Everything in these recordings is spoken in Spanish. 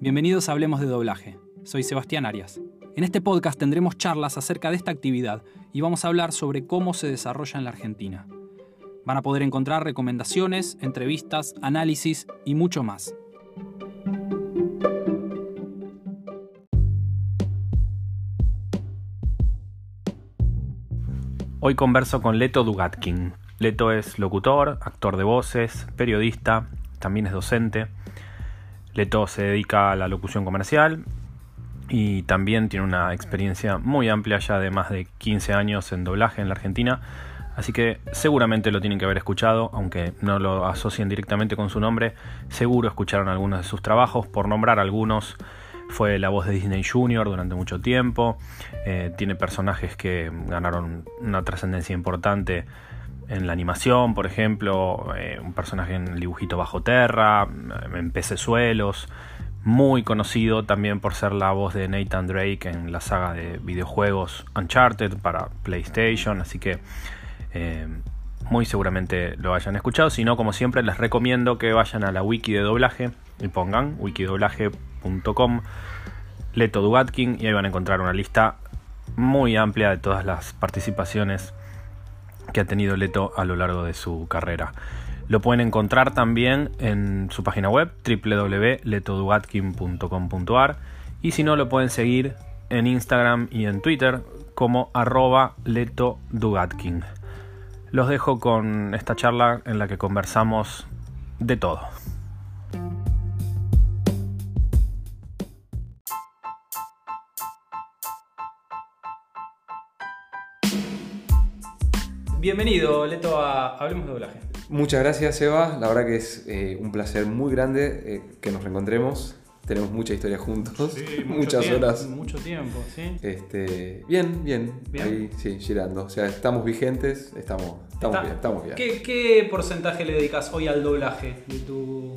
Bienvenidos a Hablemos de Doblaje. Soy Sebastián Arias. En este podcast tendremos charlas acerca de esta actividad y vamos a hablar sobre cómo se desarrolla en la Argentina. Van a poder encontrar recomendaciones, entrevistas, análisis y mucho más. Hoy converso con Leto Dugatkin. Leto es locutor, actor de voces, periodista, también es docente. Leto se dedica a la locución comercial y también tiene una experiencia muy amplia ya de más de 15 años en doblaje en la Argentina. Así que seguramente lo tienen que haber escuchado, aunque no lo asocien directamente con su nombre, seguro escucharon algunos de sus trabajos, por nombrar algunos, fue la voz de Disney Junior durante mucho tiempo, eh, tiene personajes que ganaron una trascendencia importante en la animación, por ejemplo, eh, un personaje en dibujito bajo terra, en pecesuelos, muy conocido también por ser la voz de Nathan Drake en la saga de videojuegos Uncharted para PlayStation, así que eh, muy seguramente lo hayan escuchado, si no, como siempre, les recomiendo que vayan a la wiki de doblaje y pongan wikidoblaje.com Leto Dugatkin y ahí van a encontrar una lista muy amplia de todas las participaciones ha tenido Leto a lo largo de su carrera. Lo pueden encontrar también en su página web www.letodugatkin.com.ar y si no lo pueden seguir en Instagram y en Twitter como arroba letodugatkin. Los dejo con esta charla en la que conversamos de todo. Bienvenido, Leto, a Hablemos de Doblaje. Muchas gracias, Eva. La verdad que es eh, un placer muy grande eh, que nos reencontremos. Tenemos mucha historia juntos, muchas horas. Mucho tiempo, sí. Este, bien, bien, Ahí, sí, girando. O sea, estamos vigentes, estamos, estamos bien, estamos bien. ¿Qué, porcentaje le dedicas hoy al doblaje de tu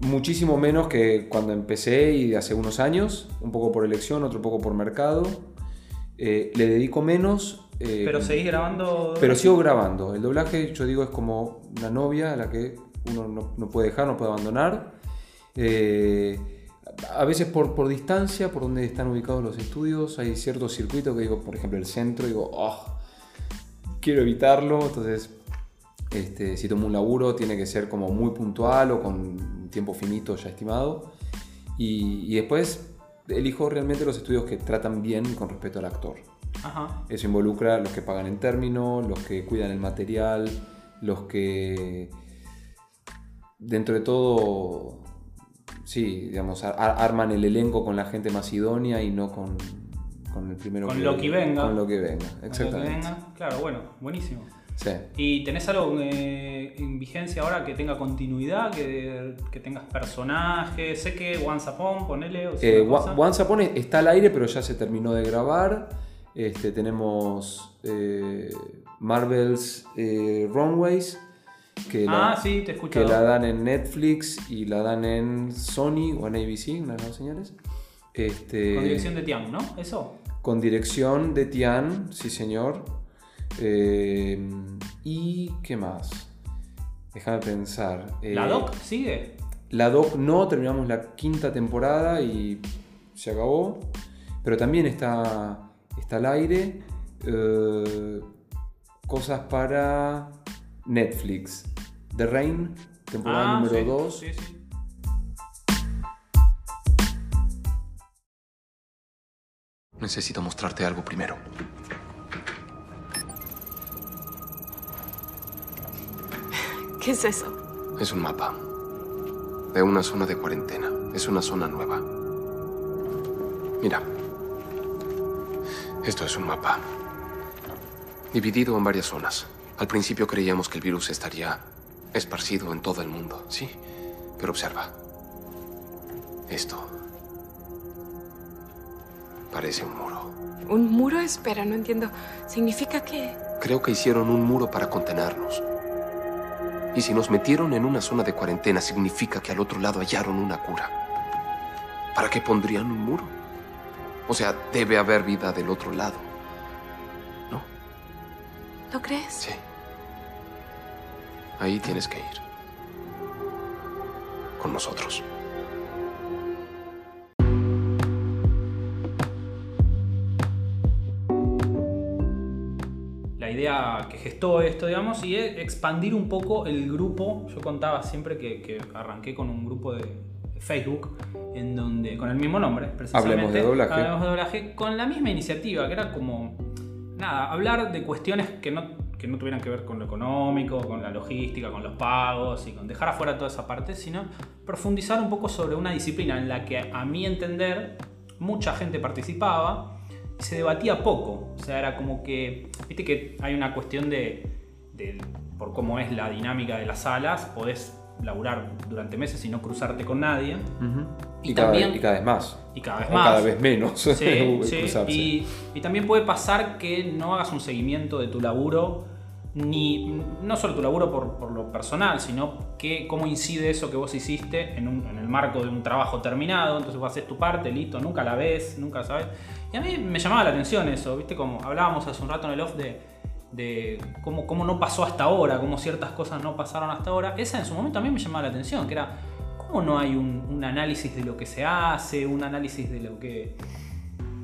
muchísimo menos que cuando empecé y hace unos años, un poco por elección, otro poco por mercado. Eh, le dedico menos eh, pero seguís grabando. Pero sigo grabando. El doblaje, yo digo, es como una novia a la que uno no, puede dejar, no puede abandonar. Eh, a veces por, por distancia, por donde están ubicados los estudios, hay ciertos circuitos que digo, por ejemplo, el centro, digo, oh, quiero evitarlo. Entonces, este, si tomo un laburo, tiene que ser como muy puntual o con tiempo finito ya estimado. Y, y después elijo realmente los estudios que tratan bien con respecto al actor. Eso involucra los que pagan en término, los que cuidan el material, los que dentro de todo, sí, digamos, arman el elenco con la gente más idónea y no con, con el primero con lo que venga. Con lo que venga, exactamente. Claro, bueno, buenísimo. Sí. ¿Y tenés algo eh, en vigencia ahora que tenga continuidad, que, que tengas personajes? Sé que Once Upon, ponele. O eh, Once Upon está al aire, pero ya se terminó de grabar. Este, tenemos eh, Marvel's eh, Runways, que, la, ah, que la dan en Netflix y la dan en Sony o en ABC, una de las señales. Este, con dirección de Tian, ¿no? ¿Eso? Con dirección de Tian, sí señor. Eh, ¿Y qué más? Déjame pensar. ¿La Doc sigue? La Doc no, terminamos la quinta temporada y se acabó. Pero también está está al aire. Eh, cosas para Netflix. The Rain, temporada ah, número 2. Necesito mostrarte algo primero. ¿Qué es eso? Es un mapa. De una zona de cuarentena. Es una zona nueva. Mira. Esto es un mapa. Dividido en varias zonas. Al principio creíamos que el virus estaría esparcido en todo el mundo, sí. Pero observa. Esto. Parece un muro. ¿Un muro? Espera, no entiendo. ¿Significa que...? Creo que hicieron un muro para contenernos. Y si nos metieron en una zona de cuarentena, significa que al otro lado hallaron una cura. ¿Para qué pondrían un muro? O sea, debe haber vida del otro lado. ¿No? ¿Lo crees? Sí. Ahí tienes que ir. Con nosotros. La idea que gestó esto, digamos, y es expandir un poco el grupo. Yo contaba siempre que, que arranqué con un grupo de, Facebook en donde con el mismo nombre, precisamente. Hablemos de doblaje. Hablemos de doblaje con la misma iniciativa, que era como nada, hablar de cuestiones que no, que no tuvieran que ver con lo económico, con la logística, con los pagos y con dejar afuera toda esa parte, sino profundizar un poco sobre una disciplina en la que a mi entender mucha gente participaba y se debatía poco. O sea, era como que, viste que hay una cuestión de, de por cómo es la dinámica de las salas, podés laburar durante meses y no cruzarte con nadie. y, cada vez, y, cada vez, más. Y cada vez o más. cada vez menos. Sí, sí. Y, y, también puede pasar que no hagas un seguimiento de tu laburo, ni no solo tu laburo por, por lo personal, sino que cómo incide eso que vos hiciste en, un, en, el marco de un trabajo terminado. Entonces vos haces tu parte, listo, nunca la ves, nunca sabes. Y a mí me llamaba la atención eso, ¿viste? Como hablábamos hace un rato en el off de de cómo, cómo, no pasó hasta ahora, cómo ciertas cosas no pasaron hasta ahora, esa en su momento a mí me llamaba la atención, que era cómo no hay un, un análisis de lo que se hace, un análisis de lo que...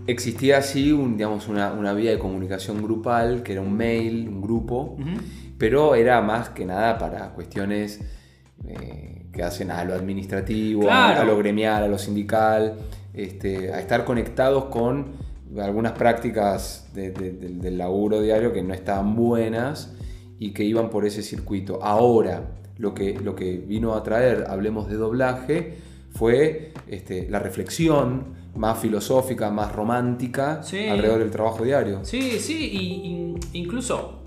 Existía así un, digamos, una, una, vía de comunicación grupal, que era un mail, un grupo, uh -huh. pero era más que nada para cuestiones eh, que hacen a lo administrativo, claro. a, a, lo gremial, a lo sindical, este, a estar conectados con algunas prácticas de, de, de, del laburo diario que no estaban buenas y que iban por ese circuito. Ahora, lo que, lo que vino a traer, hablemos de doblaje, fue este, la reflexión más filosófica, más romántica sí. alrededor del trabajo diario. Sí, sí, y, y, incluso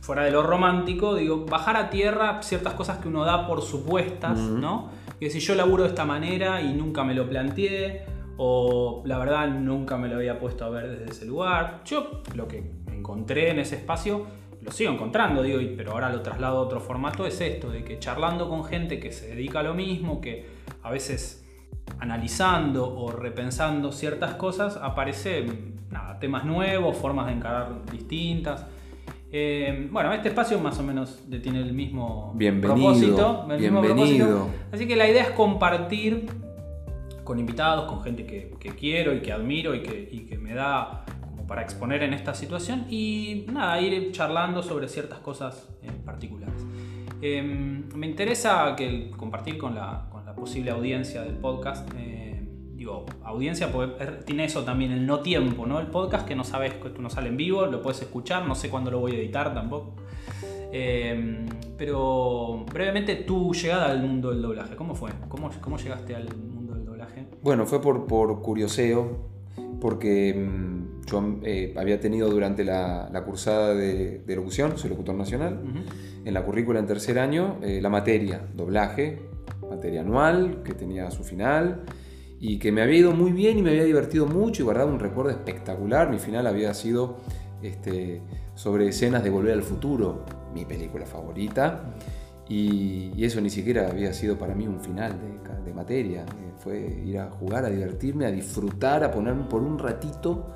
fuera de lo romántico, digo, bajar a tierra ciertas cosas que uno da por supuestas, uh -huh. ¿no? Que si yo laburo de esta manera y nunca me lo planteé, o la verdad nunca me lo había puesto a ver desde ese lugar. Yo lo que encontré en ese espacio, lo sigo encontrando, digo, pero ahora lo traslado a otro formato, es esto, de que charlando con gente que se dedica a lo mismo, que a veces analizando o repensando ciertas cosas, aparecen nada, temas nuevos, formas de encarar distintas. Eh, bueno, este espacio más o menos tiene el mismo bienvenido, propósito. El bienvenido. Mismo propósito. Así que la idea es compartir con invitados, con gente que, quiero y que admiro y que, me da como para exponer en esta situación y nada, ir charlando sobre ciertas cosas particulares. Eh, me interesa compartir con la, con posible audiencia del podcast. Eh, digo, audiencia porque tiene eso también, el no tiempo, ¿no? El podcast que no sabes que esto no sale en vivo, lo puedes escuchar, no sé cuándo lo voy a editar tampoco. Eh, pero brevemente tu llegada al mundo del doblaje, ¿cómo fue? ¿Cómo, cómo llegaste al mundo? Bueno, fue por, por curioseo, porque mmm, yo eh, había tenido durante la, la cursada de, de, locución, soy locutor nacional, uh -huh. en la currícula en tercer año, eh, la materia doblaje, materia anual, que tenía su final, y que me había ido muy bien y me había divertido mucho y guardado un recuerdo espectacular. Mi final había sido este, sobre escenas de Volver al Futuro, mi película favorita. Y, y, eso ni siquiera había sido para mí un final de, de, materia. Fue ir a jugar, a divertirme, a disfrutar, a ponerme por un ratito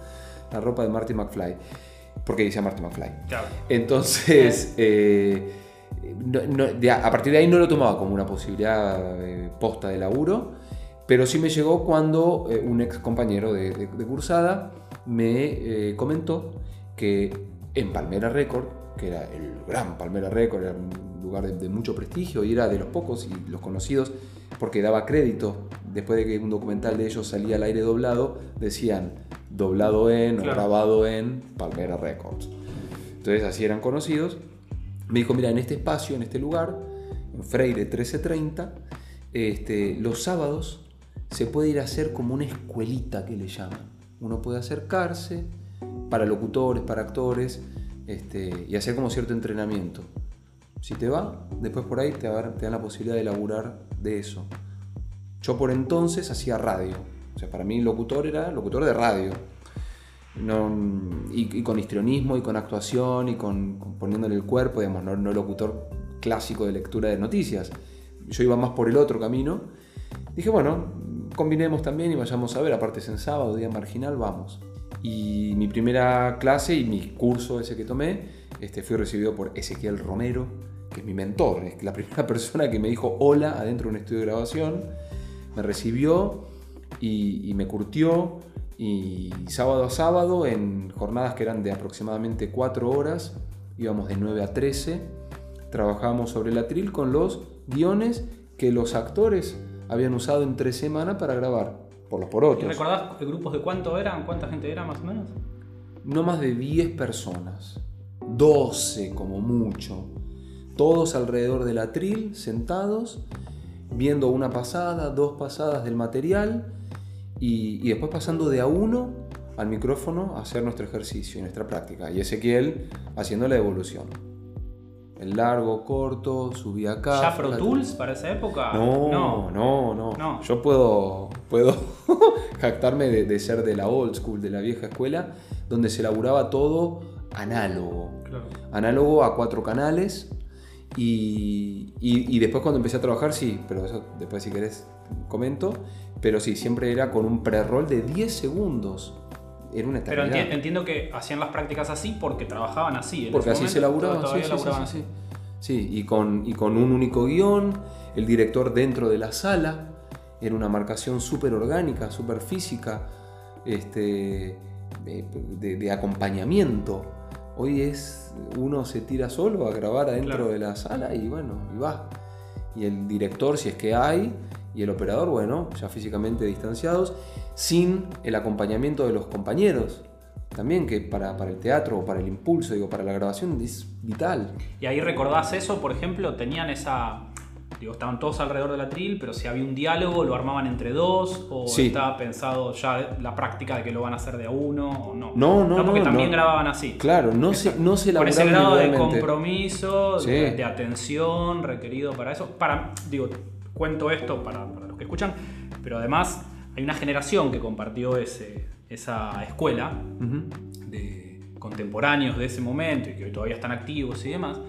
la ropa de Marty McFly. Porque dice Marty McFly. Claro. Entonces, eh, no, no, de, a partir de ahí no lo tomaba como una posibilidad eh, posta de laburo. Pero sí me llegó cuando eh, un ex compañero de, de, de cursada me comentó que en Palmera Record, que era el gran Palmera Record, era un lugar de, de, mucho prestigio y era de los pocos y los conocidos porque daba crédito. Después de que un documental de ellos salía al aire doblado, decían doblado en claro. o grabado en Palmera Records. Entonces así eran conocidos. Me dijo, mira, en este espacio, en este lugar, en Freire 1330, este, los sábados se puede ir a hacer como una escuelita que le llaman. Uno puede acercarse para locutores, para actores, este, y hacer como cierto entrenamiento. Si te va, después por ahí te, dan la posibilidad de laburar de eso. Yo por entonces hacía radio. O sea, para mí locutor era locutor de radio. Y, con histrionismo, y con actuación, y con poniéndole el cuerpo, digamos, no, no, locutor clásico de lectura de noticias. Yo iba más por el otro camino. Dije, bueno, combinemos también y vayamos a ver, aparte es en sábado, día marginal, vamos. Y mi primera clase y mi curso ese que tomé, este, fui recibido por Ezequiel Romero, que es mi mentor, es la primera persona que me dijo hola adentro de un estudio de grabación, me recibió y, y me curtió y sábado a sábado en jornadas que eran de aproximadamente cuatro horas íbamos de 9 a 13, trabajábamos sobre el atril con los guiones que los actores habían usado en tres semanas para grabar, por los por ¿Y otros. recordás de grupos de cuánto eran? ¿Cuánta gente era más o menos? No más de 10 personas, 12 como mucho, todos alrededor del atril, sentados, viendo una pasada, dos pasadas del material y, y después pasando de a uno al micrófono a hacer nuestro ejercicio y nuestra práctica. Y Ezequiel haciendo la evolución. El largo, corto, subía acá. ¿Ya Pro Tools para esa época? no, no, no, No. Yo puedo, puedo jactarme de, de ser de la old school, de la vieja escuela, donde se elaboraba todo análogo. Claro. Análogo a cuatro canales. Y, y- y después cuando empecé a trabajar, sí, pero eso después si querés comento. Pero sí, siempre era con un pre-roll de 10 segundos. Era una Pero eternidad. enti- entiendo que hacían las prácticas así porque trabajaban así. en Porque así se laburaban, sí, sí, sí, laburaban sí, así. sí. Sí, y con, y con un único guion, el director dentro de la sala, era una marcación súper orgánica, súper física, este, de- de acompañamiento. Hoy es, uno se tira solo a grabar adentro Claro. de la sala y bueno, y va. Y el director, si es que hay, y el operador, bueno, ya físicamente distanciados, sin el acompañamiento de los compañeros. También que para, para el teatro o para el impulso, digo, para la grabación es vital. Y ahí recordás eso, por ejemplo, tenían esa. Digo, estaban todos alrededor del atril, pero si había un diálogo, lo armaban entre dos, o Sí. estaba pensado ya la práctica de que lo van a hacer de a uno, o no. No, no, porque no, también no. grababan así. Claro, no se, no se Por ese grado de compromiso, Sí. de, de atención requerido para eso. Para, digo, cuento esto para, para los que escuchan, pero además hay una generación que compartió ese, esa escuela Ujú. de contemporáneos de ese momento y que hoy todavía están activos y demás,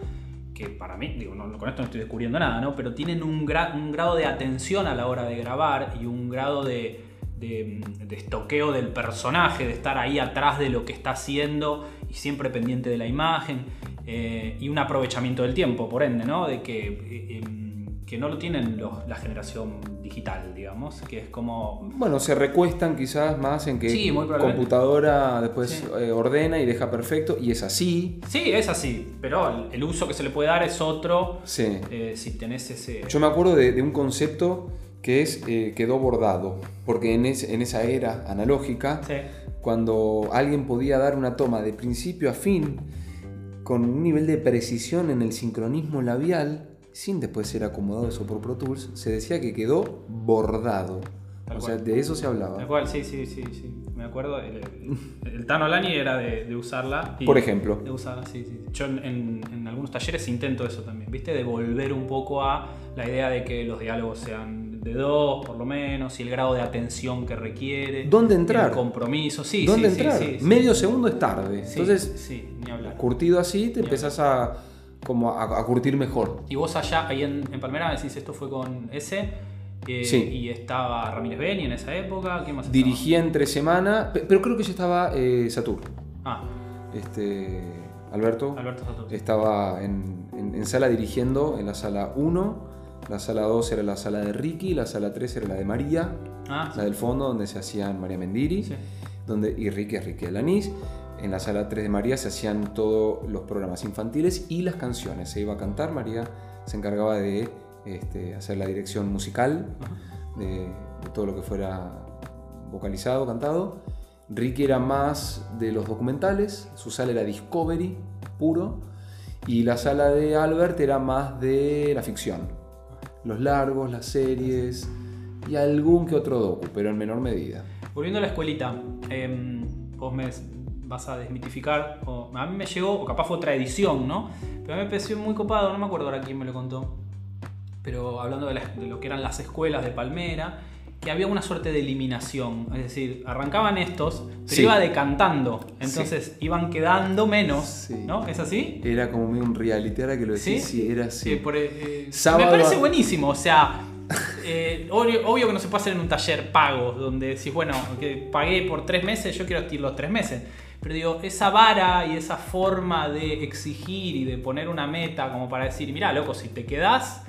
que para mí, digo, no, con esto no estoy descubriendo nada, ¿no? Pero tienen un, gra- un grado de atención a la hora de grabar y un grado de, de, de estoqueo del personaje, de estar ahí atrás de lo que está haciendo y siempre pendiente de la imagen eh, y un aprovechamiento del tiempo, por ende, ¿no? De que, eh, em, que no lo tienen los- la generación digital, digamos, que es como... Bueno, se recuestan quizás más en que Sí, muy computadora después Sí. eh, ordena y deja perfecto, y es así. Sí, es así, pero el, uso que se le puede dar es otro Sí. eh, si tenés ese... Yo me acuerdo de, de un concepto que es eh, quedó bordado, porque en, es- en esa era analógica, cuando alguien podía dar una toma de principio a fin con un nivel de precisión en el sincronismo labial, sin después ser acomodado eso por Pro Tools, se decía que quedó bordado. Tal o sea, de eso se hablaba. Tal cual, sí, sí, sí, sí. Me acuerdo. El, el- el Tano Lani era de, de usarla. y- Por ejemplo. De usarla, sí, sí. Yo en, en- en algunos talleres intento eso también, ¿viste? De volver un poco a la idea de que los diálogos sean de dos, por lo menos, y el grado de atención que requiere. ¿Dónde entrar? El compromiso, sí, ¿Dónde sí, entrar? sí, sí. Medio segundo es tarde. Sí, Entonces, sí, ni hablar. curtido así, te Ni empezás a, como a, a curtir mejor. Y vos allá, ahí en, en Palmera, decís esto fue con ese. eh, Sí. Y estaba Ramírez Beni en esa época. ¿Quién más estaba? Dirigía entre semana, pe- pero creo que ya estaba eh, Satur. Ah, Este, Alberto. Alberto Satur. Estaba en, en- en sala dirigiendo en la sala 1, la sala 2 era la sala de Ricky, la sala 3 era la de María, Ah, la del fondo donde se hacían María Mendiri, sí. donde, y Ricky es Ricky Alanís. En la sala 3 de María se hacían todos los programas infantiles y las canciones. Se iba a cantar, María se encargaba de este, hacer la dirección musical de, de todo lo que fuera vocalizado, cantado. Ricky era más de los documentales, su sala era Discovery puro, y la sala de Albert era más de la ficción. Los largos, las series y algún que otro docu, pero en menor medida. Volviendo a la escuelita, em, vos me vas a desmitificar, o a mí me llegó, o capaz fue otra edición, ¿no? Pero a mí me pareció muy copado, no me acuerdo ahora quién me lo contó, pero hablando de, lo que eran las escuelas de Palmera, que había una suerte de eliminación, es decir, arrancaban estos, pero Sí. iba decantando, entonces iban quedando menos, Sí. ¿no? ¿Es así? Era como un reality, ahora que lo decís, sí, era así. Por, eh, Sábado me parece buenísimo, o sea, eh, obvio, obvio que no se puede hacer en un taller pago, donde decís, bueno, que pagué por tres meses, yo quiero ir los tres meses. Pero digo, esa vara y esa forma de exigir y de poner una meta como para decir, mira, loco, si te quedás,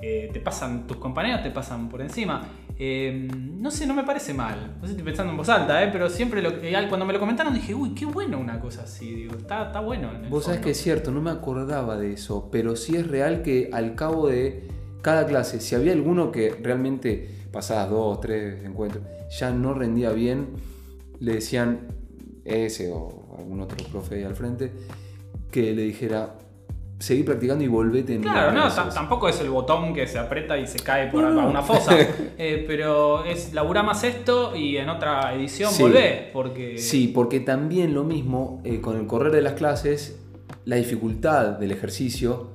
eh, te pasan, tus compañeros te pasan por encima. Eh, no sé, no me parece mal. No sé, estoy pensando en voz alta, ¿eh? pero siempre lo, eh, cuando me lo comentaron dije, uy, qué bueno una cosa así. Digo, está, está bueno. Vos sabés que es cierto, no me acordaba de eso, pero sí es real que al cabo de cada clase, si había alguno que realmente pasadas dos, tres encuentros, ya no rendía bien, le decían ese o algún otro profe ahí al frente, que le dijera, seguí practicando y volvete en Claro, no, veces". ta- tampoco es el botón que se aprieta y se cae por No, una fosa. Eh, pero es laburá más esto y en otra edición Sí. volvé. Porque. Sí, porque también lo mismo, eh, con el correr de las clases, la dificultad del ejercicio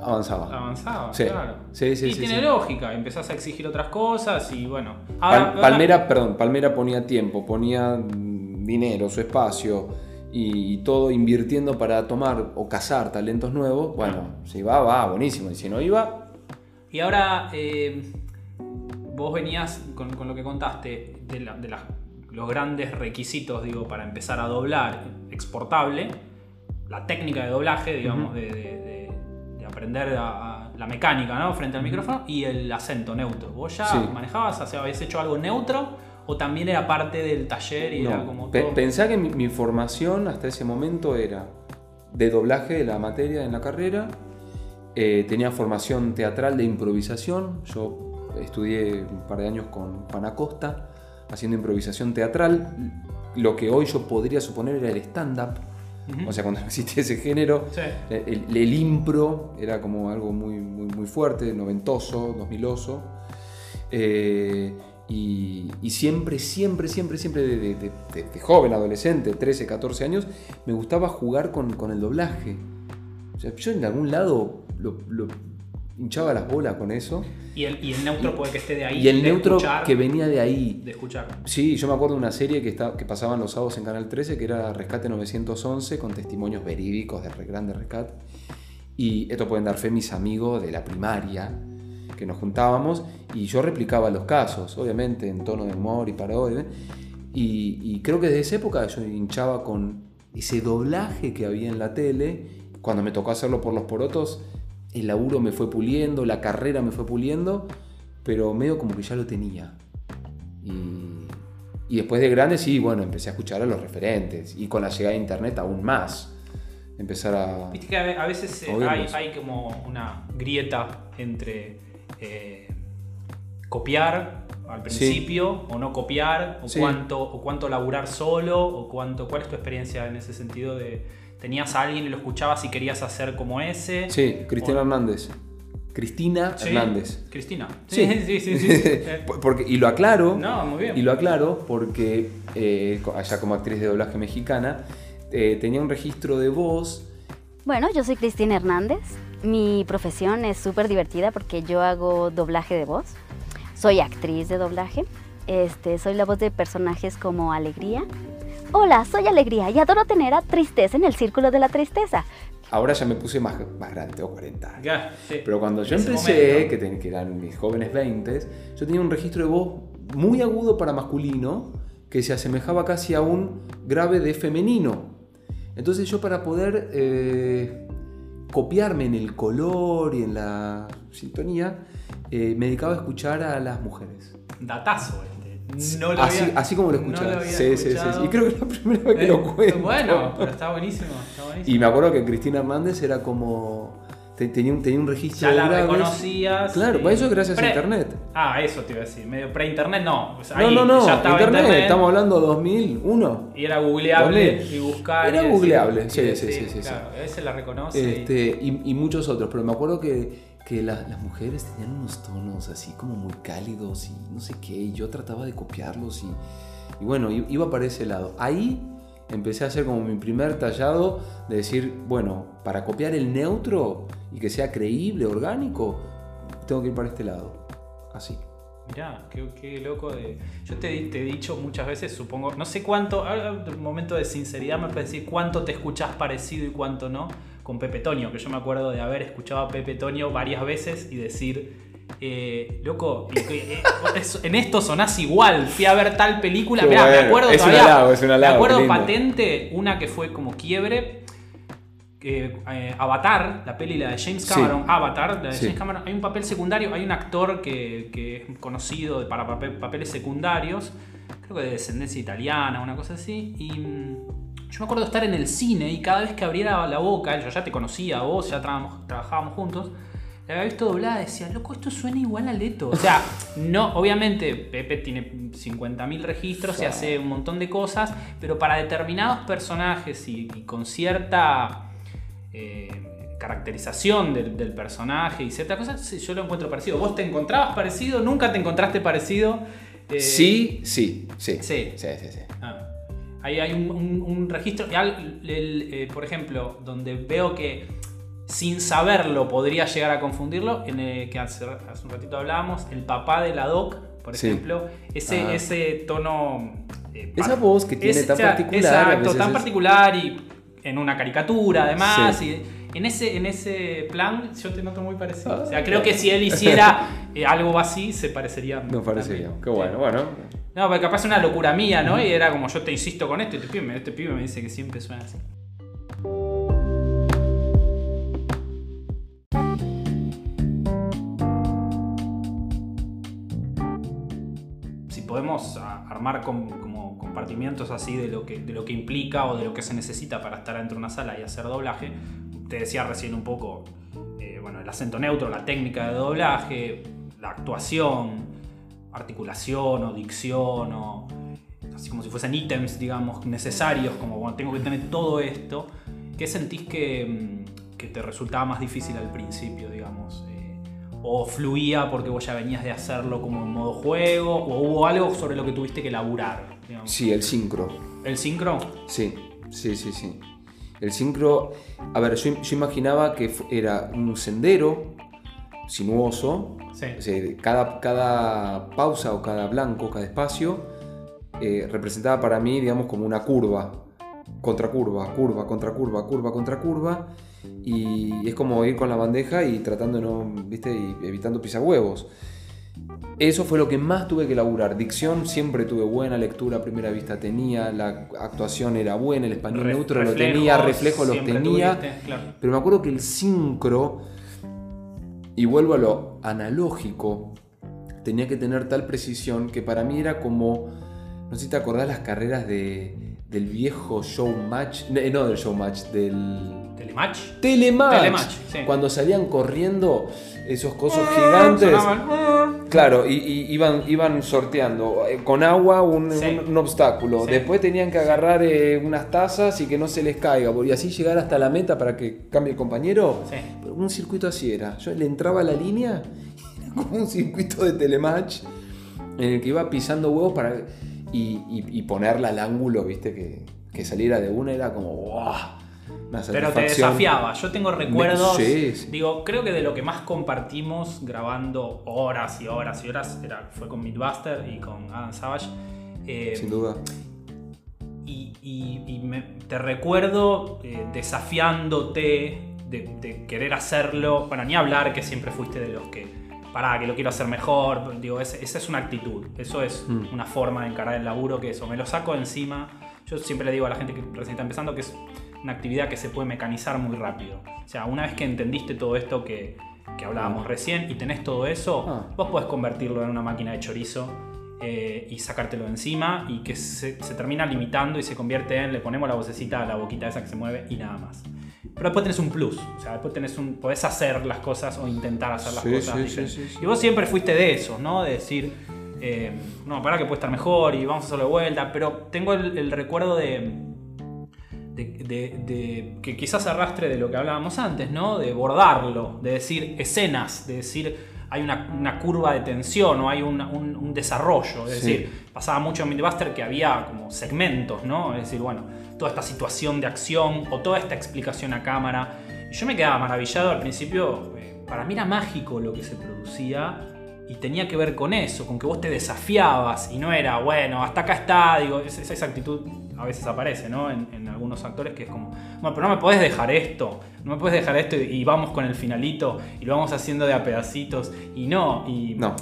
avanzaba. Avanzaba, Sí. claro. Sí, sí, y tiene lógica, empezás a exigir otras cosas y bueno. Ahora- Palmera, perdón, Palmera ponía tiempo, ponía dinero, su espacio y, todo invirtiendo para tomar o cazar talentos nuevos. Bueno, si va, va, buenísimo. Y si no iba, Y ahora, eh, vos venías con, con lo que contaste de, la- de las- los grandes requisitos, digo, para empezar a doblar exportable, la técnica de doblaje, digamos, de, de- de- de aprender a- a la mecánica, ¿no? Frente al micrófono y el acento neutro. ¿Vos ya Sí. manejabas, o sea, habías hecho algo neutro o también era parte del taller y era no. como Pe- todo? Pensá que mi, mi formación hasta ese momento era de doblaje de la materia en la carrera. eh, tenía formación teatral de improvisación. Yo estudié un par de años con Juan Acosta haciendo improvisación teatral. Lo que hoy yo podría suponer era el stand-up. O sea, cuando existía ese género, Sí. el, el impro era como algo muy, muy, muy fuerte, noventoso, 2000oso. Eh, y, y siempre, siempre, siempre, siempre de, de- de- de- de joven, adolescente, 13, 14 años, me gustaba jugar con, con el doblaje. O sea, yo en algún lado lo, lo hinchaba las bolas con eso. Y el, y el neutro puede que esté de ahí. Y el de neutro escuchar- que venía de ahí. De escuchar. Sí, yo me acuerdo de una serie que, está, que pasaban los sábados en Canal 13, que era Rescate 911, con testimonios verídicos de re- grande rescate. Y esto pueden dar fe mis amigos de la primaria, que nos juntábamos, y yo replicaba los casos, obviamente en tono de humor y parodia. Y, y creo que desde esa época yo hinchaba con ese doblaje que había en la tele. Cuando me tocó hacerlo por los porotos, el laburo me fue puliendo, la carrera me fue puliendo, pero medio como que ya lo tenía. Y, y después de grande, sí, bueno, empecé a escuchar a los referentes. Y con la llegada de internet aún más. Empezar a. Viste que a ve- a veces eh, hay, hay como una grieta entre eh, copiar al principio o no copiar, o, Sí. cuánto, o cuánto laburar solo, o cuánto. ¿Cuál es tu experiencia en ese sentido de tenías a alguien y lo escuchabas y querías hacer como ese? Sí, Cristina O- Hernández. Cristina Sí, Hernández. Cristina. Sí. Sí, sí, sí. sí, sí. Porque, y lo aclaro. No, muy bien. Y lo aclaro porque eh, allá como actriz de doblaje mexicana eh, tenía un registro de voz. Bueno, yo soy Cristina Hernández. Mi profesión es súper divertida porque yo hago doblaje de voz. Soy actriz de doblaje. Este, soy la voz de personajes como Alegría. Hola, soy Alegría y adoro tener a Tristeza en el círculo de la tristeza. Ahora ya me puse más, más grande, tengo 40 años. Ya, sí. Pero cuando yo empecé, que, ten- que eran mis jóvenes 20, yo tenía un registro de voz muy agudo para masculino que se asemejaba casi a un grave de femenino. Entonces yo para poder eh, copiarme en el color y en la sintonía, eh, me dedicaba a escuchar a las mujeres. Datazo este. No lo Así, había- así como lo no había sí, sí, sí. Y creo que es la primera vez que Eh, lo cuento. Bueno, pero está buenísimo. Está buenísimo. Y me acuerdo que Cristina Hernández era como... te- Tenía un, tenía un registro ya de la graves. reconocías. Claro, y- para eso es gracias a internet. Ah, eso te iba a decir. Medio pre-internet, no. No, no, no, Ya estaba internet, estamos hablando de 2001. Y era googleable 2000. y buscar. Era y googleable, sí, decir, sí, sí, sí, Claro, a veces la reconoce. y- Este, y, y muchos otros, pero me acuerdo que, que la- las mujeres tenían unos tonos así como muy cálidos y no sé qué, y yo trataba de copiarlos y, y bueno, iba para ese lado. Ahí empecé a hacer como mi primer tallado de decir, bueno, para copiar el neutro y que sea creíble, orgánico, tengo que ir para este lado. Así. Mirá, qué, loco de. Yo te, he dicho muchas veces, supongo, no sé cuánto, un momento de sinceridad me decir cuánto te escuchás parecido y cuánto no con Pepe Toño, que yo me acuerdo de haber escuchado a Pepe Toño varias veces y decir, eh, loco, eh, en esto sonás igual, fui a ver tal película, me acuerdo es un todavía, halago, es un halago, me acuerdo patente, una que fue como quiebre, eh, Avatar, la peli la de James Sí. Cameron, Avatar, la de Sí. James Cameron, hay un papel secundario, hay un actor que, que es conocido para papel- papeles secundarios, creo que de descendencia italiana, una cosa así, y mm, yo me acuerdo estar en el cine y cada vez que abriera la boca, yo ya te conocía a vos, ya trabajábamos juntos, la había visto doblada y decía, loco, esto suena igual a Leto. O sea, no, obviamente Pepe tiene 50.000 registros y hace un montón de cosas, pero para determinados personajes y, y con cierta eh, caracterización del, del personaje y ciertas cosas, sí, yo lo encuentro parecido. ¿Vos te encontrabas parecido? ¿Nunca te encontraste parecido? Eh, Sí, sí, sí. Sí. Sí, sí, sí. Ah. Ahí hay un, un- un registro, el- eh, por ejemplo, donde veo que sin saberlo podría llegar a confundirlo, en el que hace, hace un ratito hablábamos, el papá de la Doc, por Sí. ejemplo, ese, Ah. ese tono... eh, Esa voz que tiene tan particular, a Exacto, veces tan es- particular y en una caricatura además. Sí. y en, ese, en ese plan yo te noto muy parecido. Ah. o sea, creo que si él hiciera eh, algo así, se parecería... Nos parece bien. también. Qué bueno, bueno. No, porque capaz es una locura mía, ¿no? Y era como yo te insisto con esto y este pibe, este pibe me dice que siempre suena así. Podemos armar com- como compartimientos así de lo, que, de lo que implica o de lo que se necesita para estar dentro de una sala y hacer doblaje, te decía recién un poco, eh, bueno, el acento neutro, la técnica de doblaje, la actuación, articulación o dicción o así como si fuesen ítems, digamos, necesarios, como bueno, tengo que tener todo esto. ¿Qué sentís que, mm, que te resultaba más difícil al principio, digamos? ¿O fluía porque vos ya venías de hacerlo como en modo juego? ¿O hubo algo sobre lo que tuviste que laburar? digamos? Sí, el sincro. ¿El sincro? Sí, sí, sí, sí. El sincro, a ver, yo, yo imaginaba que era un sendero sinuoso. Sí. O sea, cada, cada pausa o cada blanco, cada espacio, eh, representaba para mí, digamos, como una curva. Contracurva, curva, contracurva, curva, contracurva. Y es como ir con la bandeja y tratando de no, viste, y evitando pisar huevos. Eso fue lo que más tuve que laburar. Dicción siempre tuve buena lectura a primera vista tenía, la actuación era buena, el español Re- neutro lo tenía, reflejos los tenía. tuviste, claro. Pero me acuerdo que el sincro, y vuelvo a lo analógico, tenía que tener tal precisión que para mí era como, no sé si te acordás las carreras de, del viejo showmatch, no del showmatch, del ¿Telematch? telematch, Telematch, sí. cuando salían corriendo esos cosos gigantes. Sonaban. Claro, y, y iban, iban sorteando eh, con agua un, Sí. un- un obstáculo. Sí. Después tenían que agarrar eh, unas tazas y que no se les caiga. Y así llegar hasta la meta para que cambie el compañero. Sí. Pero un circuito así era. Yo le entraba a la línea, era como un circuito de telematch en el que iba pisando huevos para. Y, y- y ponerla al ángulo, viste, que, que saliera de una era como. ¡guau! Una Pero te desafiaba. Yo tengo recuerdos. Sí, sí. Digo, creo que de lo que más compartimos grabando horas y horas y horas era, fue con Midbuster y con Adam Savage. Eh, Sin duda. y, y- y me- te recuerdo eh, desafiándote de, de querer hacerlo. Bueno, ni hablar que siempre fuiste de los que, pará, que lo quiero hacer mejor. Digo, esa es una actitud. Eso es Mm. una forma de encarar el laburo que eso. Me lo saco encima. Yo siempre le digo a la gente que recién está empezando que es una actividad que se puede mecanizar muy rápido. O sea, una vez que entendiste todo esto que, que hablábamos recién y tenés todo eso, Ah. vos podés convertirlo en una máquina de chorizo eh, y sacártelo de encima y que se, se termina limitando y se convierte en, le ponemos la vocecita a la boquita esa que se mueve y nada más. Pero después tenés un plus, o sea, después tenés un, podés hacer las cosas o intentar hacer las Sí, cosas. sí. Y vos siempre fuiste de eso, ¿no? De decir, eh, no, para que puede estar mejor y vamos a hacerlo de vuelta, pero tengo el, el recuerdo de, de, de- de- que quizás arrastre de lo que hablábamos antes, ¿no? De bordarlo, de decir escenas, de decir hay una, una curva de tensión o hay un, un- un desarrollo. Es Sí. decir, pasaba mucho en Midbuster que había como segmentos, ¿no? Es decir, bueno, toda esta situación de acción o toda esta explicación a cámara. Yo me quedaba maravillado al principio. eh, para mí era mágico lo que se producía y tenía que ver con eso, con que vos te desafiabas y no era, bueno, hasta acá está, digo, esa, esa actitud a veces aparece, ¿no? En, en algunos actores que es como, bueno, pero no me podés dejar esto, no me podés dejar esto y, y vamos con el finalito y lo vamos haciendo de a pedacitos y no, y No.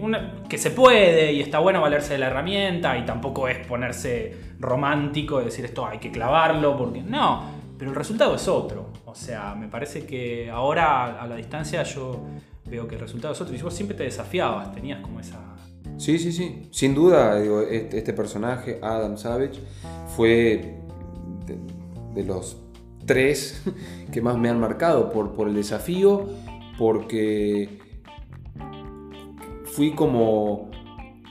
una- que se puede y está bueno valerse de la herramienta y tampoco es ponerse romántico y decir esto hay que clavarlo porque no, pero el resultado es otro. O sea, me parece que ahora a la distancia yo veo que el resultado es otro. Y vos siempre te desafiabas, tenías como esa... Sí, sí, sí. Sin duda, digo, este, este personaje, Adam Savage, fue de, de los tres que más me han marcado por, por el desafío, porque fui como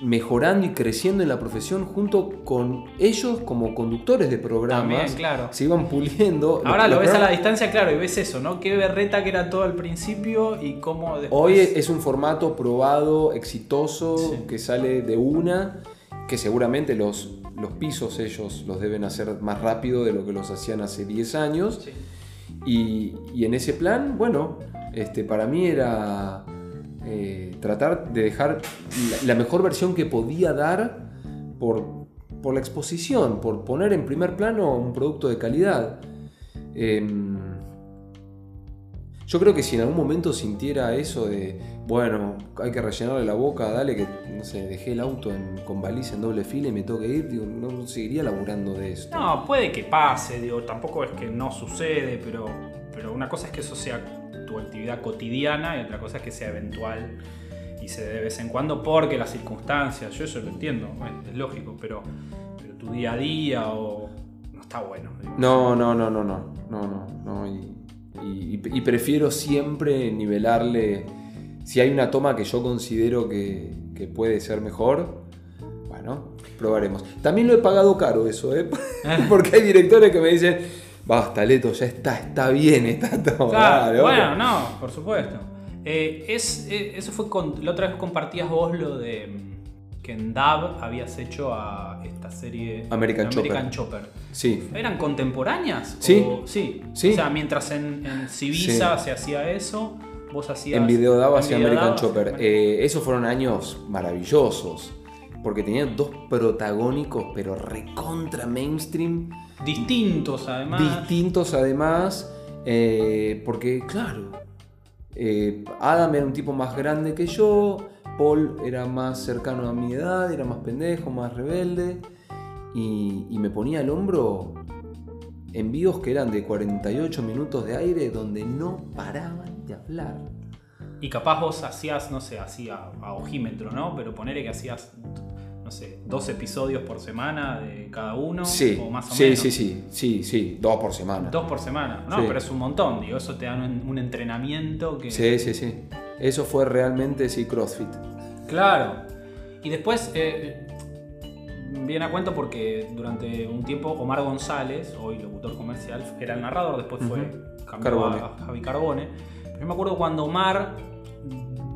mejorando y creciendo en la profesión junto con ellos como conductores de programas. También, claro. Se iban puliendo. Ahora lo ves a la distancia, claro, y ves eso, ¿no? Qué berreta que era todo al principio y cómo después... Hoy es un formato probado, exitoso, Sí. que sale de una, que seguramente los, los pisos ellos los deben hacer más rápido de lo que los hacían hace 10 años. Sí. Y, y en ese plan, bueno, este, para mí era eh, tratar de dejar la, mejor versión que podía dar por, por la exposición, por poner en primer plano un producto de calidad. Em, yo creo que si en algún momento sintiera eso de, bueno, hay que rellenarle la boca, dale que, no sé, dejé el auto con baliza en doble fila y me tengo que ir, no seguiría laburando de esto. No, puede que pase, digo, tampoco es que no sucede, pero, pero una cosa es que eso sea tu actividad cotidiana y otra cosa es que sea eventual y se de vez en cuando porque las circunstancias, yo eso lo entiendo, es, lógico, pero, pero tu día a día o no está bueno. No, no, no, no, no, no, no, no. Y, y- y prefiero siempre nivelarle. Si hay una toma que yo considero que, que puede ser mejor, bueno, probaremos. También lo he pagado caro eso, ¿eh? Porque hay directores que me dicen, basta, Leto, ya está, está bien esta toma. Claro, bueno, otro". no, por supuesto. Eh, es, eh, eso fue con, la otra vez compartías vos lo de mm, que en DAB habías hecho a esta serie American American Chopper. Sí, ¿Eran contemporáneas? Sí. O- sí. Sí. O sea, mientras en, en Civisa se hacía eso, vos hacías. en video hacia Video American Dab Chopper. Eh, esos fueron años maravillosos. Porque tenían dos protagónicos, pero recontra mainstream. Distintos, además. distintos además, eh, porque claro, eh, Adam era un tipo más grande que yo, Paul era más cercano a mi edad, era más pendejo, más rebelde, y, y me ponía al hombro envíos que eran de 48 minutos de aire donde no paraban de hablar. Y capaz vos hacías, no sé, hacía a ojímetro, ¿no? Pero ponele que hacías, no sé, dos episodios por semana de cada uno. Sí, O más o sí, menos. sí, sí, sí, sí, dos por semana. Dos por semana. No, Sí. pero es un montón, digo. Eso te da un, un entrenamiento que. Sí, sí, sí. Eso fue realmente, sí, CrossFit. Claro. Y después, eh, viene a cuento porque durante un tiempo Omar González, hoy locutor comercial, era el narrador, después fue Ujú. cambió Carbone. a Javi Carbone. Pero yo me acuerdo cuando Omar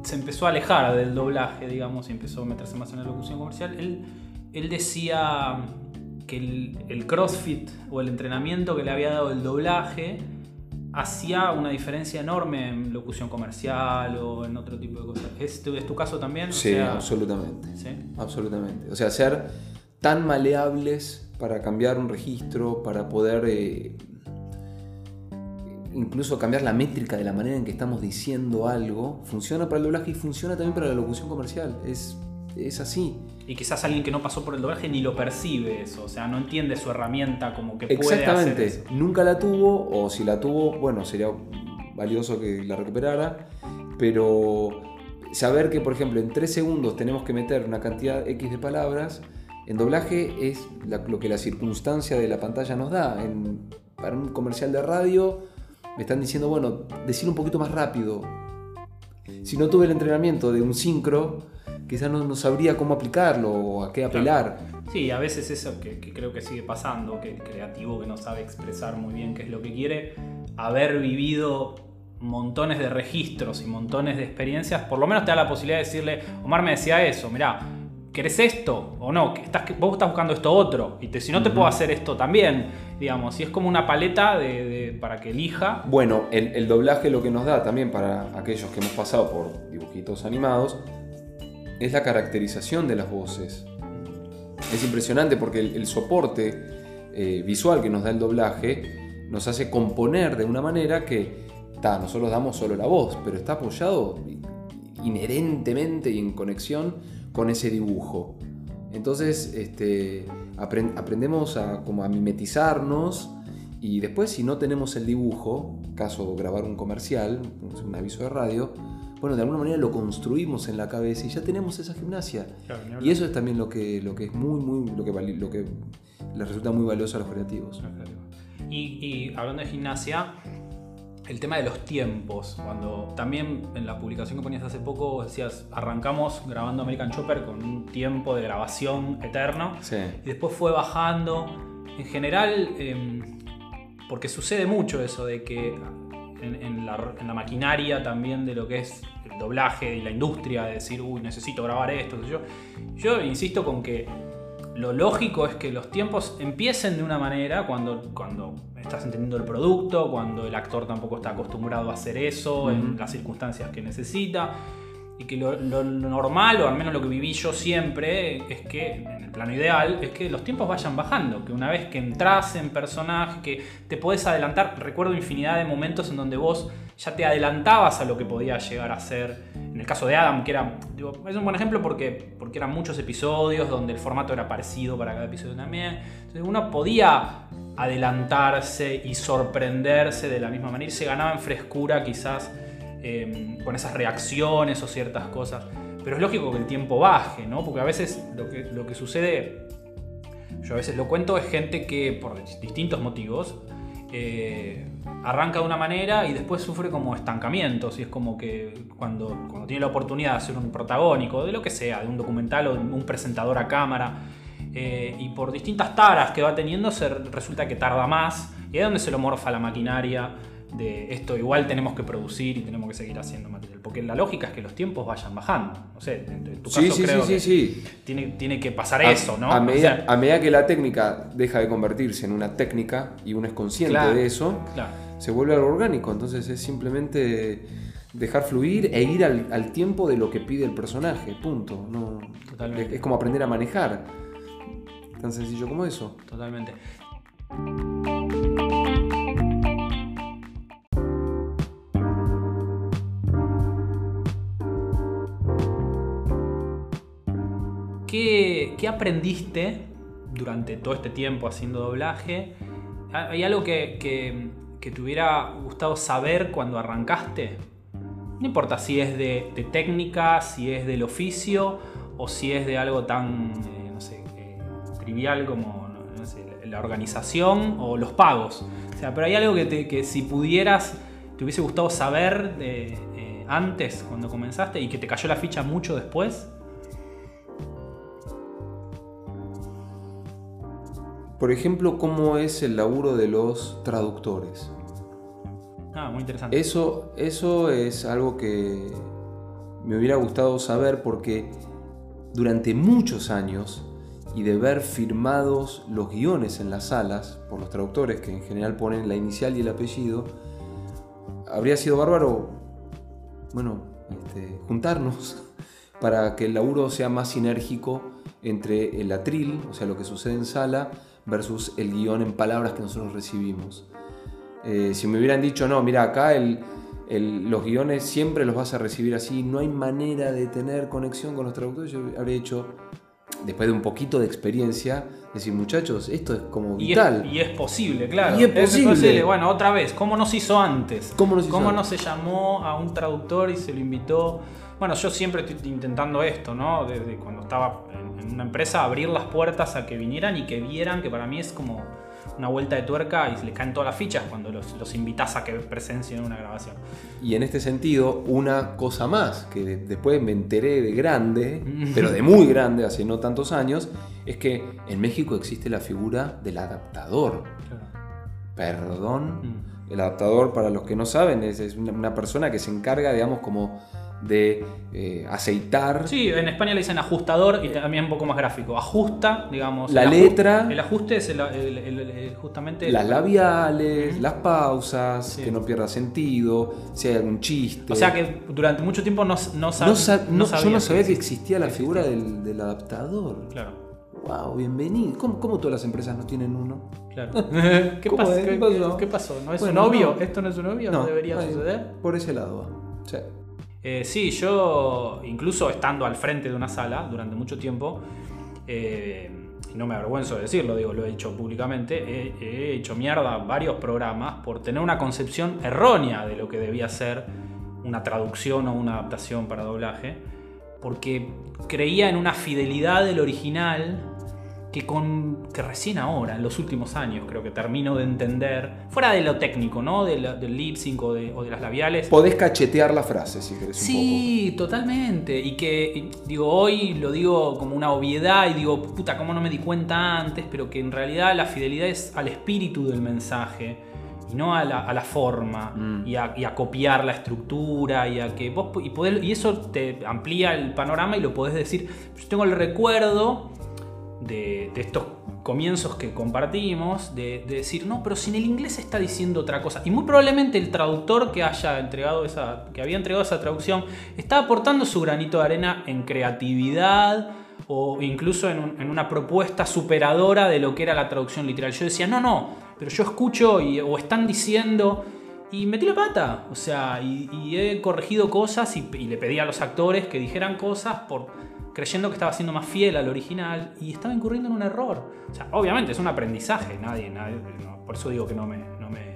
se empezó a alejar del doblaje, digamos, y empezó a meterse más en la locución comercial, él, él decía que el, el CrossFit o el entrenamiento que le había dado el doblaje hacía una diferencia enorme en locución comercial o en otro tipo de cosas. ¿Es tu, es tu caso también? O Sí, sea, absolutamente. ¿sí? Absolutamente. O sea, ser tan maleables para cambiar un registro, para poder eh, incluso cambiar la métrica de la manera en que estamos diciendo algo, funciona para el doblaje y funciona también para la locución comercial. Es, es así. Y quizás alguien que no pasó por el doblaje ni lo percibe eso, o sea, no entiende su herramienta como que puede hacer Exactamente. eso. Nunca la tuvo, o si la tuvo, bueno, sería valioso que la recuperara, pero saber que, por ejemplo, en 3 segundos tenemos que meter una cantidad X de palabras, en doblaje es la- lo que la circunstancia de la pantalla nos da. En- para un comercial de radio me están diciendo, bueno, decir un poquito más rápido. Si no tuve el entrenamiento de un sincro, quizás no, no sabría cómo aplicarlo o a qué apelar. Sí, a veces eso que, que creo que sigue pasando, que el creativo que no sabe expresar muy bien qué es lo que quiere, haber vivido montones de registros y montones de experiencias, por lo menos te da la posibilidad de decirle, Omar me decía eso, mirá, ¿querés esto o no? Estás, vos estás buscando esto otro, y te, si no te puedo hacer esto también, digamos, y es como una paleta de, de- para que elija. Bueno, el, el doblaje lo que nos da también para aquellos que hemos pasado por dibujitos animados es la caracterización de las voces. Es impresionante porque el, el soporte eh, visual que nos da el doblaje nos hace componer de una manera que, ta, nosotros damos solo la voz, pero está apoyado inherentemente y en conexión con ese dibujo. Entonces este, apren- aprendemos a, como a mimetizarnos Y después, si no tenemos el dibujo, caso grabar un comercial, un aviso de radio, bueno, de alguna manera lo construimos en la cabeza y ya tenemos esa gimnasia. Claro, y eso es también lo que, lo que es muy, muy, lo que, lo que les resulta muy valioso a los creativos. Y, y hablando de gimnasia, el tema de los tiempos. Cuando también en la publicación que ponías hace poco decías, arrancamos grabando American Chopper con un tiempo de grabación eterno Sí. y después fue bajando. En general, eh, porque sucede mucho eso de que en, en la, en la maquinaria también de lo que es el doblaje y la industria, de decir, uy, necesito grabar esto, yo. Yo insisto con que lo lógico es que los tiempos empiecen de una manera cuando, cuando estás entendiendo el producto, cuando el actor tampoco está acostumbrado a hacer eso en las circunstancias que necesita. Y que lo, normal, o al menos lo que viví yo siempre, es que, en el plano ideal, es que los tiempos vayan bajando. Que una vez que entras en personaje, que te podés adelantar. Recuerdo infinidad de momentos en donde vos ya te adelantabas a lo que podía llegar a ser. En el caso de Adam, que era. digo, es un buen ejemplo porque, porque eran muchos episodios donde el formato era parecido para cada episodio también. Entonces uno podía adelantarse y sorprenderse de la misma manera y se ganaba en frescura quizás eh, con esas reacciones o ciertas cosas. Pero es lógico que el tiempo baje, ¿no? Porque a veces lo que, sucede, yo a veces lo cuento, es gente que por distintos motivos eh, arranca de una manera y después sufre como estancamientos. Y es como que cuando, cuando tiene la oportunidad de ser un protagónico, de lo que sea, de un documental o un presentador a cámara, eh, y por distintas taras que va teniendo, resulta que tarda más. Y es donde se lo morfa la maquinaria de esto igual tenemos que producir y tenemos que seguir haciendo material. Porque la lógica es que los tiempos vayan bajando. No sé, en tu caso Sí, sí, creo sí, que. Tiene, tiene que pasar A- eso, ¿no? A O medida, sea, a medida que la técnica deja de convertirse en una técnica y uno es consciente Claro. de eso, claro. se vuelve algo orgánico. Entonces es simplemente dejar fluir e ir al, al tiempo de lo que pide el personaje. Punto. No, Totalmente. es, es como aprender a manejar. Tan sencillo como eso. Totalmente. ¿Qué, aprendiste durante todo este tiempo haciendo doblaje? ¿Hay algo que, que- que te hubiera gustado saber cuando arrancaste? No importa si es de, de técnica, si es del oficio o si es de algo tan, eh, no sé, eh, trivial como la organización o los pagos. O sea, pero hay algo que, si pudieras, te hubiese gustado saber eh, antes, cuando comenzaste, y que te cayó la ficha mucho después. Por ejemplo, cómo es el laburo de los traductores. Ah, muy interesante. Eso, eso es algo que me hubiera gustado saber porque durante muchos años y de ver firmados los guiones en las salas por los traductores que en general ponen la inicial y el apellido, habría sido bárbaro, bueno, este, juntarnos para que el laburo sea más sinérgico entre el atril, o sea, lo que sucede en sala, versus el guion en palabras que nosotros recibimos. Eh, si me hubieran dicho, no, mira, acá el- el- los guiones siempre los vas a recibir así, no hay manera de tener conexión con los traductores, yo habría hecho, después de un poquito de experiencia, decir, muchachos, esto es como Y es, vital. y es posible, claro. Y es posible. Bueno, otra vez, ¿cómo no se hizo antes? ¿Cómo no hizo no antes? se llamó a un traductor y se lo invitó? Bueno, yo siempre estoy intentando esto, ¿no? Desde cuando estaba en, una empresa, abrir las puertas a que vinieran y que vieran, que para mí es como una vuelta de tuerca y se les caen todas las fichas cuando los, los invitas a que presencien una grabación. Y en este sentido, una cosa más que de- después me enteré de grande, pero de muy grande, hace no tantos años, es que en México existe la figura del adaptador. Perdón. Mm. El adaptador, para los que no saben, es, es una persona que se encarga, digamos, como de eh, aceitar Sí, en España le dicen ajustador y también un poco más gráfico. Ajusta, digamos. La el letra. El ajuste es el- el- justamente. las labiales, las pausas, Sí. que no pierda sentido, si hay algún chiste. O sea que durante mucho tiempo no, no, sab- No sa- no- yo sabía no sabía que existía. existía la figura del, del adaptador. Claro, Wow, bienvenido. ¿Cómo, cómo todas las empresas no tienen uno? claro. ¿Qué, ¿Cómo pasó? ¿Qué, ¿Qué pasó? ¿No es Bueno, un obvio? no. ¿Esto no es un obvio? ¿No, debería suceder? Por ese lado va. Sí. Eh, sí, yo, incluso estando al frente de una sala durante mucho tiempo, eh, y no me avergüenzo de decirlo, digo, lo he hecho públicamente, he, he hecho mierda varios programas por tener una concepción errónea de lo que debía ser una traducción o una adaptación para doblaje, porque creía en una fidelidad del original que, con, que recién ahora, en los últimos años, creo que termino de entender, fuera de lo técnico, ¿no? De la- del lip sync o de, o de las labiales. Podés cachetear la frase si querés un Sí, totalmente. Y que, digo, hoy lo digo como una obviedad y digo, puta, ¿cómo no me di cuenta antes? Pero que en realidad la fidelidad es al espíritu del mensaje y no a la, a la forma Mm. y, a, y a copiar la estructura y a que vos y, poder- y eso te amplía el panorama y lo podés decir. Yo tengo el recuerdo de, estos comienzos que compartimos, de, de decir, no, pero si en el inglés está diciendo otra cosa. Y muy probablemente el traductor que haya entregado esa, que había entregado esa traducción, está aportando su granito de arena en creatividad o incluso en, un- en una propuesta superadora de lo que era la traducción literal. Yo decía, no, no, pero yo escucho o están diciendo... Y metí la pata, o sea, y, y he corregido cosas y, y le pedí a los actores que dijeran cosas por, creyendo que estaba siendo más fiel al original y estaba incurriendo en un error. O sea, obviamente es un aprendizaje, nadie, nadie no, por eso digo que no me, no, me,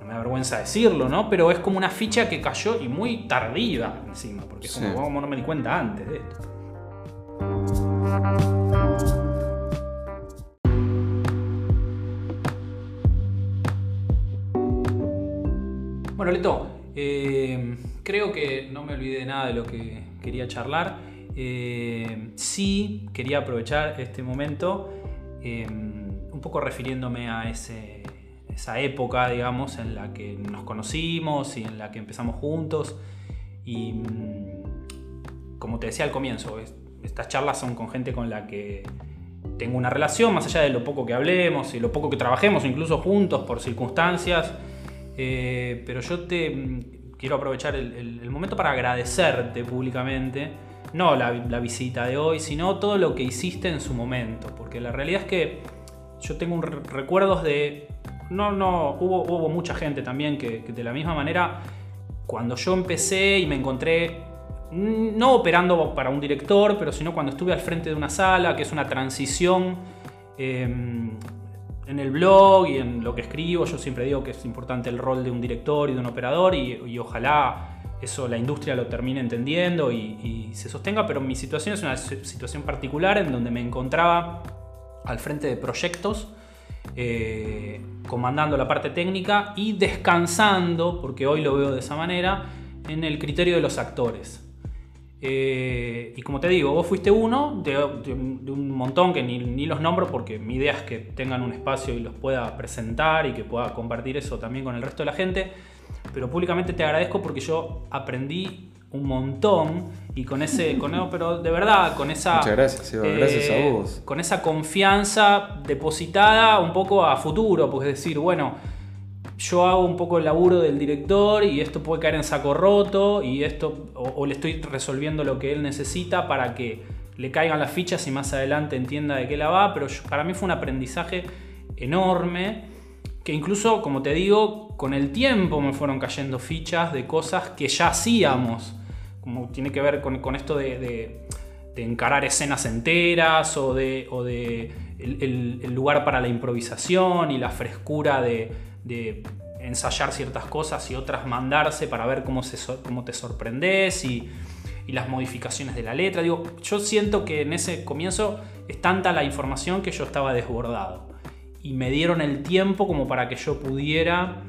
no me da vergüenza decirlo, ¿no? Pero es como una ficha que cayó y muy tardiva encima, porque es Sí. como, como no me di cuenta antes de esto. Bueno, Leto, eh, creo que no me olvidé de nada de lo que quería charlar. Eh, sí, quería aprovechar este momento eh, un poco refiriéndome a esa época, digamos, en la que nos conocimos y en la que empezamos juntos. Y mm, como te decía al comienzo, es- estas charlas son con gente con la que tengo una relación, más allá de lo poco que hablemos y lo poco que trabajemos, incluso juntos por circunstancias. Eh, pero yo te mm, quiero aprovechar el momento para agradecerte públicamente, no la, visita de hoy, sino todo lo que hiciste en su momento, porque la realidad es que yo tengo recuerdos de... No, no, hubo, hubo mucha gente también que, de la misma manera, cuando yo empecé y me encontré, mm, no operando para un director, pero sino cuando estuve al frente de una sala, que es una transición eh, en el blog y en lo que escribo, yo siempre digo que es importante el rol de un director y de un operador y ojalá eso la industria lo termine entendiendo y, se sostenga, pero mi situación es una si- situación particular en donde me encontraba al frente de proyectos, eh, comandando la parte técnica y descansando, porque hoy lo veo de esa manera, en el criterio de los actores. Eh, y como te digo, vos fuiste uno de, un montón que ni los nombro porque mi idea es que tengan un espacio y los pueda presentar y que pueda compartir eso también con el resto de la gente. Pero públicamente te agradezco porque yo aprendí un montón y con ese, con, no, pero de verdad, con esa... Muchas gracias, Seba, gracias a vos. Con esa confianza depositada un poco a futuro, pues decir, bueno, yo hago un poco el laburo del director y esto puede caer en saco roto y esto o, o le estoy resolviendo lo que él necesita para que le caigan las fichas y más adelante entienda de qué la va, pero yo- para mí fue un aprendizaje enorme que incluso, como te digo, con el tiempo me fueron cayendo fichas de cosas que ya hacíamos, como tiene que ver con, esto de, de- encarar escenas enteras o de, el, lugar para la improvisación y la frescura de, ensayar ciertas cosas y otras mandarse para ver cómo, te sorprendes y, y las modificaciones de la letra. Digo, yo siento que en ese comienzo es tanta la información que yo estaba desbordado. Y me dieron el tiempo como para que yo pudiera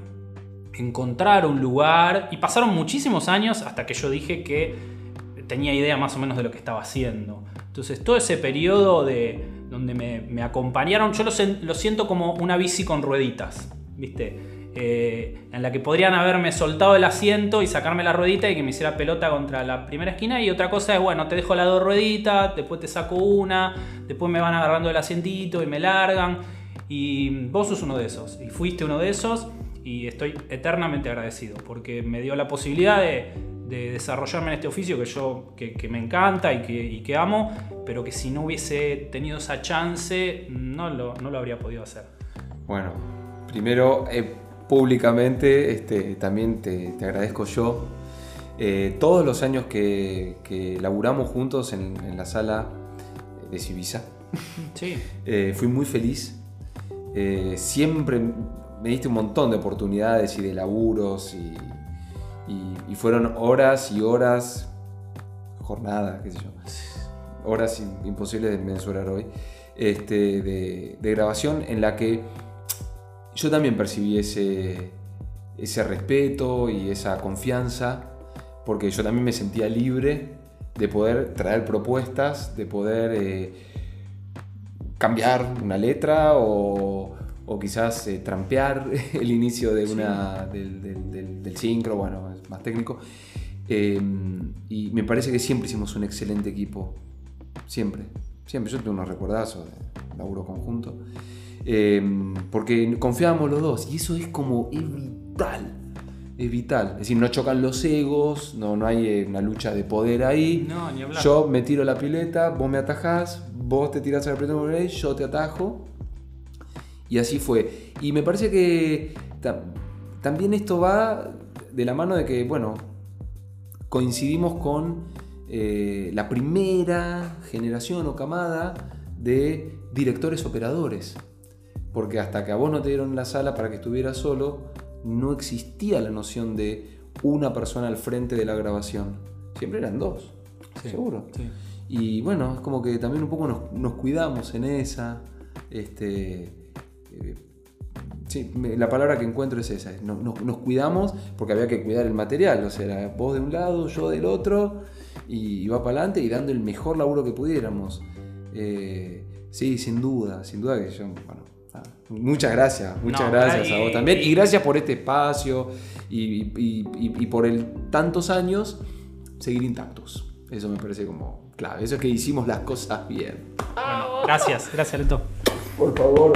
encontrar un lugar. Y pasaron muchísimos años hasta que yo dije que tenía idea más o menos de lo que estaba haciendo. Entonces todo ese periodo de donde me, acompañaron, yo lo siento como una bici con rueditas, ¿viste? Eh, en la que podrían haberme soltado el asiento y sacarme la ruedita y que me hiciera pelota contra la primera esquina. Y otra cosa es, bueno, te dejo las dos rueditas, después te saco una, después me van agarrando el asientito y me largan. Y vos sos uno de esos, y fuiste uno de esos, y estoy eternamente agradecido, porque me dio la posibilidad de, de desarrollarme en este oficio que yo, que, que me encanta y que, y que amo, pero que si no hubiese tenido esa chance, no lo, no lo habría podido hacer. Bueno, primero, eh, públicamente, este, también te, te agradezco yo. Eh, todos los años que, que laburamos juntos en, en la sala de Civisa, Sí. Eh, fui muy feliz. Eh, siempre me diste un montón de oportunidades y de laburos y, fueron horas y horas, jornadas, qué sé yo, horas imposibles de mensurar hoy, este, de, de grabación en la que yo también percibí ese, ese respeto y esa confianza, porque yo también me sentía libre de poder traer propuestas, de poder eh, cambiar una letra o, o quizás eh, trampear el inicio de una, del, del, del- del sincro, bueno, es más técnico. Eh, y me parece que siempre hicimos un excelente equipo. Siempre. Siempre. Yo tengo unos recuerdazos de laburo conjunto. Eh, porque confiábamos los dos. Y eso es como. Es vital. Es vital. Es decir, no chocan los egos, no, no hay eh, una lucha de poder ahí. No, ni hablar. Yo me tiro la pileta, vos me atajás, vos te tirás a la pileta, por ahí, yo te atajo. Y así fue. Y me parece que ta- también esto va de la mano de que, bueno, coincidimos con eh, la primera generación o camada de directores operadores. Porque hasta que a vos no te dieron la sala para que estuvieras solo, no existía la noción de una persona al frente de la grabación. Siempre eran dos, Sí, seguro. sí. Y bueno, es como que también un poco nos, nos cuidamos en esa. Este, eh, sí, me- la palabra que encuentro es esa. es no- no- nos cuidamos porque había que cuidar el material. O sea, vos de un lado, yo del otro. Y iba para adelante y dando el mejor laburo que pudiéramos. Eh, sí, sin duda, sin duda que yo. Bueno, muchas gracias, muchas No, gracias y- a vos también. Y gracias por este espacio y, y- y- y por el tantos años seguir intactos. Eso me parece como clave. Eso es que hicimos las cosas bien. Bueno, gracias, gracias Leto. Por favor.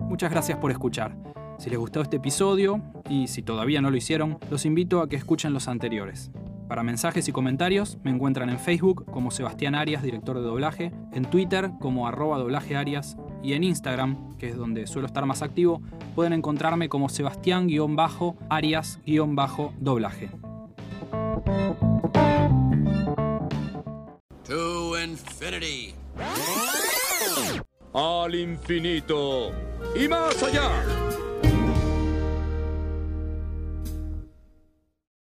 Muchas gracias por escuchar. Si les gustó este episodio, y si todavía no lo hicieron, los invito a que escuchen los anteriores. Para mensajes y comentarios me encuentran en Facebook como Sebastián Arias, director de doblaje, en Twitter como arroba doblaje Arias y en Instagram, que es donde suelo estar más activo, pueden encontrarme como Sebastián-Arias-doblaje. To infinity. al infinito y más allá.